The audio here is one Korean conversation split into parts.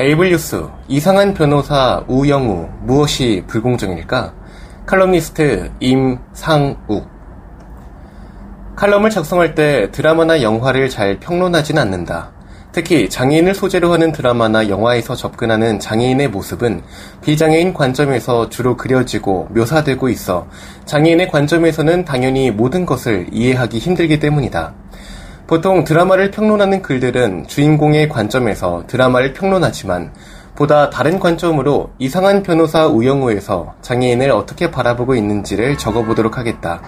에이블 뉴스 이상한 변호사 우영우 무엇이 불공정일까? 칼럼니스트 임상욱 칼럼을 작성할 때 드라마나 영화를 잘 평론하진 않는다. 특히 장애인을 소재로 하는 드라마나 영화에서 접근하는 장애인의 모습은 비장애인 관점에서 주로 그려지고 묘사되고 있어 장애인의 관점에서는 당연히 모든 것을 이해하기 힘들기 때문이다. 보통 드라마를 평론하는 글들은 주인공의 관점에서 드라마를 평론하지만 보다 다른 관점으로 이상한 변호사 우영우에서 장애인을 어떻게 바라보고 있는지를 적어보도록 하겠다.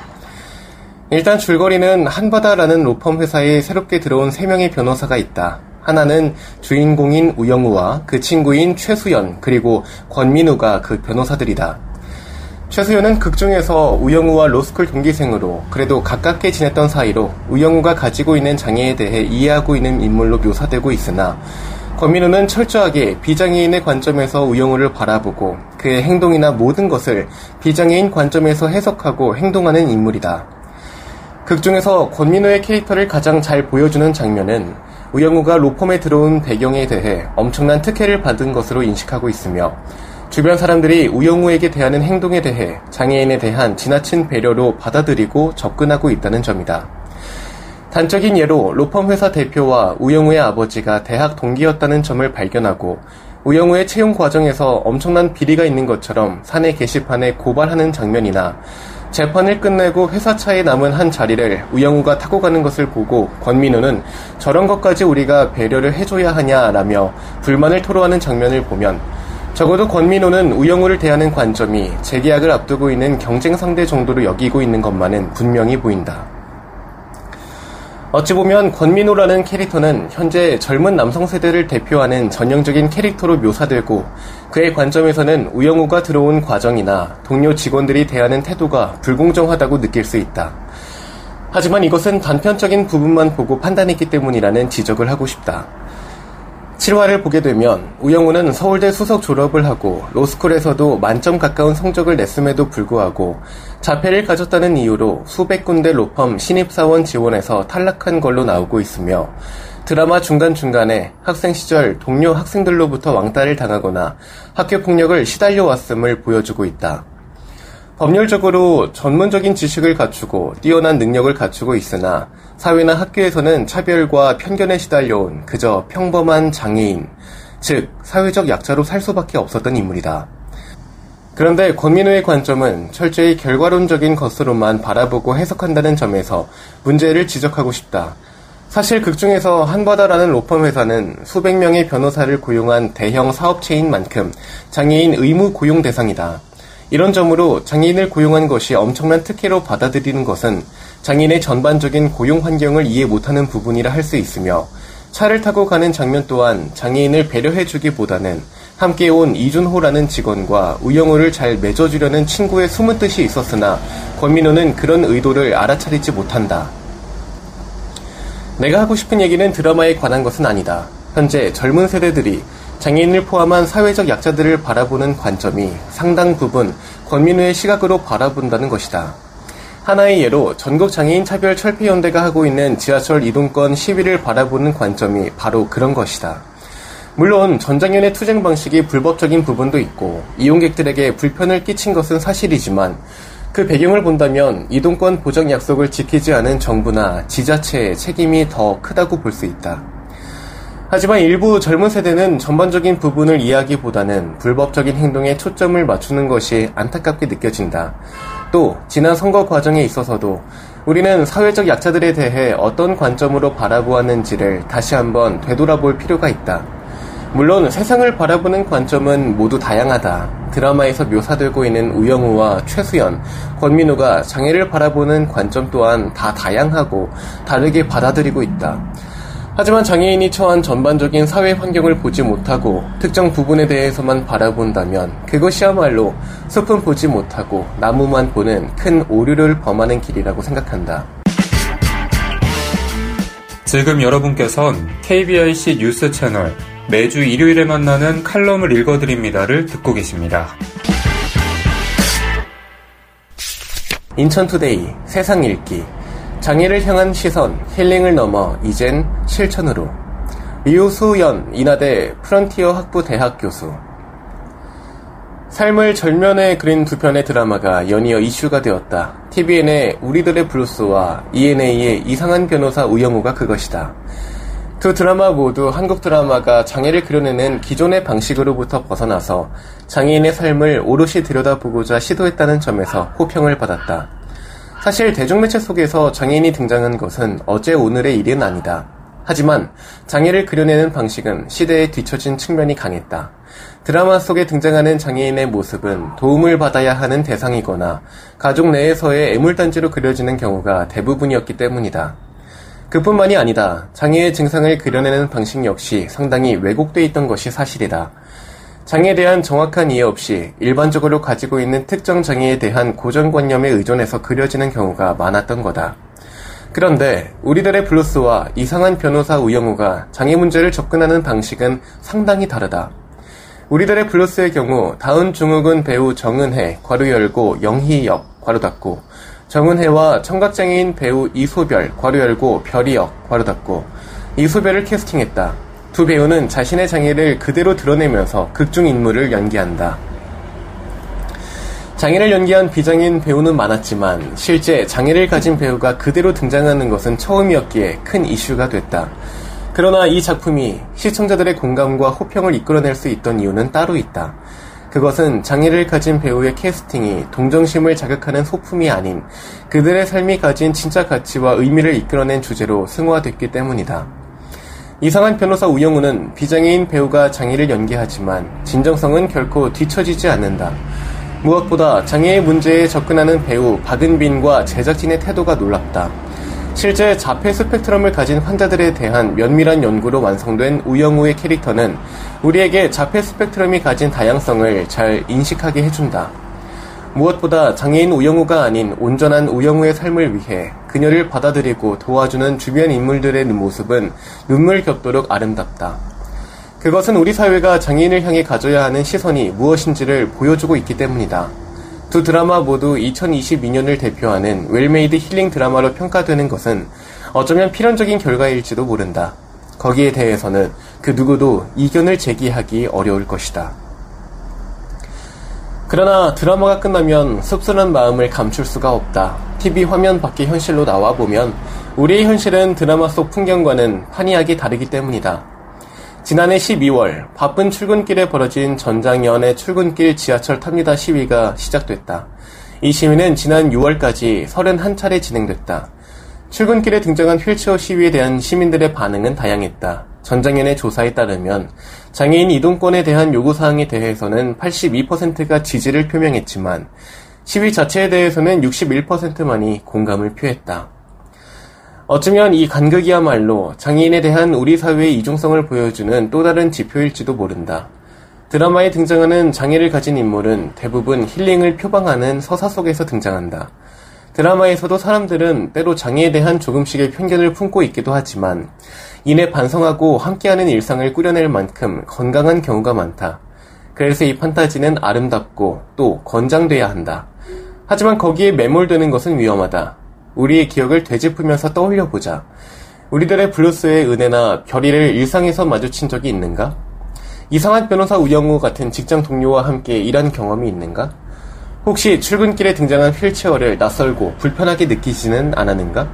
일단 줄거리는 한바다라는 로펌 회사에 새롭게 들어온 3명의 변호사가 있다. 하나는 주인공인 우영우와 그 친구인 최수연 그리고 권민우가 그 변호사들이다. 최수연은 극중에서 우영우와 로스쿨 동기생으로 그래도 가깝게 지냈던 사이로 우영우가 가지고 있는 장애에 대해 이해하고 있는 인물로 묘사되고 있으나 권민우는 철저하게 비장애인의 관점에서 우영우를 바라보고 그의 행동이나 모든 것을 비장애인 관점에서 해석하고 행동하는 인물이다. 극중에서 권민우의 캐릭터를 가장 잘 보여주는 장면은 우영우가 로펌에 들어온 배경에 대해 엄청난 특혜를 받은 것으로 인식하고 있으며 주변 사람들이 우영우에게 대하는 행동에 대해 장애인에 대한 지나친 배려로 받아들이고 접근하고 있다는 점이다. 단적인 예로 로펌 회사 대표와 우영우의 아버지가 대학 동기였다는 점을 발견하고 우영우의 채용 과정에서 엄청난 비리가 있는 것처럼 사내 게시판에 고발하는 장면이나 재판을 끝내고 회사 차에 남은 한 자리를 우영우가 타고 가는 것을 보고 권민우는 저런 것까지 우리가 배려를 해줘야 하냐라며 불만을 토로하는 장면을 보면 적어도 권민호는 우영우를 대하는 관점이 재계약을 앞두고 있는 경쟁 상대 정도로 여기고 있는 것만은 분명히 보인다. 어찌 보면 권민호라는 캐릭터는 현재 젊은 남성 세대를 대표하는 전형적인 캐릭터로 묘사되고 그의 관점에서는 우영우가 들어온 과정이나 동료 직원들이 대하는 태도가 불공정하다고 느낄 수 있다. 하지만 이것은 단편적인 부분만 보고 판단했기 때문이라는 지적을 하고 싶다. 7화를 보게 되면 우영우는 서울대 수석 졸업을 하고 로스쿨에서도 만점 가까운 성적을 냈음에도 불구하고 자폐를 가졌다는 이유로 수백 군데 로펌 신입사원 지원에서 탈락한 걸로 나오고 있으며 드라마 중간중간에 학생 시절 동료 학생들로부터 왕따를 당하거나 학교 폭력을 시달려 왔음을 보여주고 있다. 법률적으로 전문적인 지식을 갖추고 뛰어난 능력을 갖추고 있으나 사회나 학교에서는 차별과 편견에 시달려온 그저 평범한 장애인, 즉 사회적 약자로 살 수밖에 없었던 인물이다. 그런데 권민우의 관점은 철저히 결과론적인 것으로만 바라보고 해석한다는 점에서 문제를 지적하고 싶다. 사실 극중에서 한바다라는 로펌 회사는 수백 명의 변호사를 고용한 대형 사업체인 만큼 장애인 의무 고용 대상이다. 이런 점으로 장애인을 고용한 것이 엄청난 특혜로 받아들이는 것은 장애인의 전반적인 고용 환경을 이해 못하는 부분이라 할 수 있으며 차를 타고 가는 장면 또한 장애인을 배려해주기보다는 함께 온 이준호라는 직원과 우영우를 잘 맺어주려는 친구의 숨은 뜻이 있었으나 권민호는 그런 의도를 알아차리지 못한다. 내가 하고 싶은 얘기는 드라마에 관한 것은 아니다. 현재 젊은 세대들이 장애인을 포함한 사회적 약자들을 바라보는 관점이 상당 부분 권민우의 시각으로 바라본다는 것이다. 하나의 예로 전국 장애인 차별 철폐 연대가 하고 있는 지하철 이동권 시위를 바라보는 관점이 바로 그런 것이다. 물론 전장현의 투쟁 방식이 불법적인 부분도 있고 이용객들에게 불편을 끼친 것은 사실이지만 그 배경을 본다면 이동권 보장 약속을 지키지 않은 정부나 지자체의 책임이 더 크다고 볼 수 있다. 하지만 일부 젊은 세대는 전반적인 부분을 이해하기보다는 불법적인 행동에 초점을 맞추는 것이 안타깝게 느껴진다. 또 지난 선거 과정에 있어서도 우리는 사회적 약자들에 대해 어떤 관점으로 바라보았는지를 다시 한번 되돌아볼 필요가 있다. 물론 세상을 바라보는 관점은 모두 다양하다. 드라마에서 묘사되고 있는 우영우와 최수연, 권민우가 장애를 바라보는 관점 또한 다 다양하고 다르게 받아들이고 있다. 하지만 장애인이 처한 전반적인 사회 환경을 보지 못하고 특정 부분에 대해서만 바라본다면 그것이야말로 숲은 보지 못하고 나무만 보는 큰 오류를 범하는 길이라고 생각한다. 지금 여러분께선 KBIC 뉴스 채널 매주 일요일에 만나는 칼럼을 읽어드립니다를 듣고 계십니다. 인천투데이 세상 읽기 장애를 향한 시선 힐링을 넘어 이젠 실천으로 이우수연 인하대 프런티어 학부 대학 교수 삶을 전면에 그린 두 편의 드라마가 연이어 이슈가 되었다. TVN의 우리들의 블루스와 ENA의 이상한 변호사 우영우가 그것이다. 두 드라마 모두 한국 드라마가 장애를 그려내는 기존의 방식으로부터 벗어나서 장애인의 삶을 오롯이 들여다보고자 시도했다는 점에서 호평을 받았다. 사실 대중매체 속에서 장애인이 등장한 것은 어제 오늘의 일은 아니다. 하지만 장애를 그려내는 방식은 시대에 뒤처진 측면이 강했다. 드라마 속에 등장하는 장애인의 모습은 도움을 받아야 하는 대상이거나 가족 내에서의 애물단지로 그려지는 경우가 대부분이었기 때문이다. 그뿐만이 아니다. 장애의 증상을 그려내는 방식 역시 상당히 왜곡돼 있던 것이 사실이다. 장애에 대한 정확한 이해 없이 일반적으로 가지고 있는 특정 장애에 대한 고정관념에 의존해서 그려지는 경우가 많았던 거다. 그런데 우리들의 블루스와 이상한 변호사 우영우가 장애 문제를 접근하는 방식은 상당히 다르다. 우리들의 블루스의 경우 다운증후군 배우 정은혜, 괄호 열고 영희역, 괄호 닫고 정은혜와 청각장애인 배우 이소별, 괄호 열고 별이역, 괄호 닫고 이소별을 캐스팅했다. 두 배우는 자신의 장애를 그대로 드러내면서 극중 인물을 연기한다. 장애를 연기한 비장애인 배우는 많았지만 실제 장애를 가진 배우가 그대로 등장하는 것은 처음이었기에 큰 이슈가 됐다. 그러나 이 작품이 시청자들의 공감과 호평을 이끌어낼 수 있던 이유는 따로 있다. 그것은 장애를 가진 배우의 캐스팅이 동정심을 자극하는 소품이 아닌 그들의 삶이 가진 진짜 가치와 의미를 이끌어낸 주제로 승화됐기 때문이다. 이상한 변호사 우영우는 비장애인 배우가 장애를 연기하지만 진정성은 결코 뒤처지지 않는다. 무엇보다 장애의 문제에 접근하는 배우 박은빈과 제작진의 태도가 놀랍다. 실제 자폐 스펙트럼을 가진 환자들에 대한 면밀한 연구로 완성된 우영우의 캐릭터는 우리에게 자폐 스펙트럼이 가진 다양성을 잘 인식하게 해준다. 무엇보다 장애인 우영우가 아닌 온전한 우영우의 삶을 위해 그녀를 받아들이고 도와주는 주변 인물들의 모습은 눈물 겹도록 아름답다. 그것은 우리 사회가 장애인을 향해 가져야 하는 시선이 무엇인지를 보여주고 있기 때문이다. 두 드라마 모두 2022년을 대표하는 well-made 힐링 드라마로 평가되는 것은 어쩌면 필연적인 결과일지도 모른다. 거기에 대해서는 그 누구도 이견을 제기하기 어려울 것이다. 그러나 드라마가 끝나면 씁쓸한 마음을 감출 수가 없다. TV 화면 밖의 현실로 나와보면 우리의 현실은 드라마 속 풍경과는 판이하게 다르기 때문이다. 지난해 12월 바쁜 출근길에 벌어진 전장연의 출근길 지하철 탑니다 시위가 시작됐다. 이 시위는 지난 6월까지 31차례 진행됐다. 출근길에 등장한 휠체어 시위에 대한 시민들의 반응은 다양했다. 전장연의 조사에 따르면 장애인 이동권에 대한 요구사항에 대해서는 82%가 지지를 표명했지만 시위 자체에 대해서는 61%만이 공감을 표했다. 어쩌면 이 간극이야말로 장애인에 대한 우리 사회의 이중성을 보여주는 또 다른 지표일지도 모른다. 드라마에 등장하는 장애를 가진 인물은 대부분 힐링을 표방하는 서사 속에서 등장한다. 드라마에서도 사람들은 때로 장애에 대한 조금씩의 편견을 품고 있기도 하지만 이내 반성하고 함께하는 일상을 꾸려낼 만큼 건강한 경우가 많다. 그래서 이 판타지는 아름답고 또 권장돼야 한다. 하지만 거기에 매몰되는 것은 위험하다. 우리의 기억을 되짚으면서 떠올려 보자. 우리들의 블루스의 은혜나 결의를 일상에서 마주친 적이 있는가? 이상한 변호사 우영우 같은 직장 동료와 함께 일한 경험이 있는가? 혹시 출근길에 등장한 휠체어를 낯설고 불편하게 느끼지는 않았는가?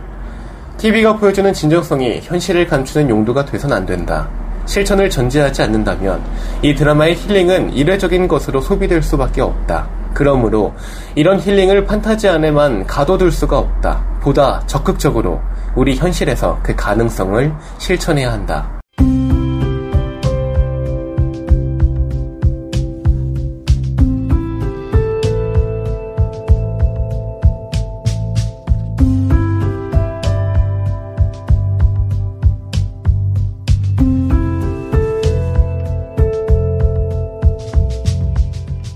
TV가 보여주는 진정성이 현실을 감추는 용도가 돼선 안 된다. 실천을 전제하지 않는다면 이 드라마의 힐링은 일회적인 것으로 소비될 수밖에 없다. 그러므로 이런 힐링을 판타지 안에만 가둬둘 수가 없다. 보다 적극적으로 우리 현실에서 그 가능성을 실천해야 한다.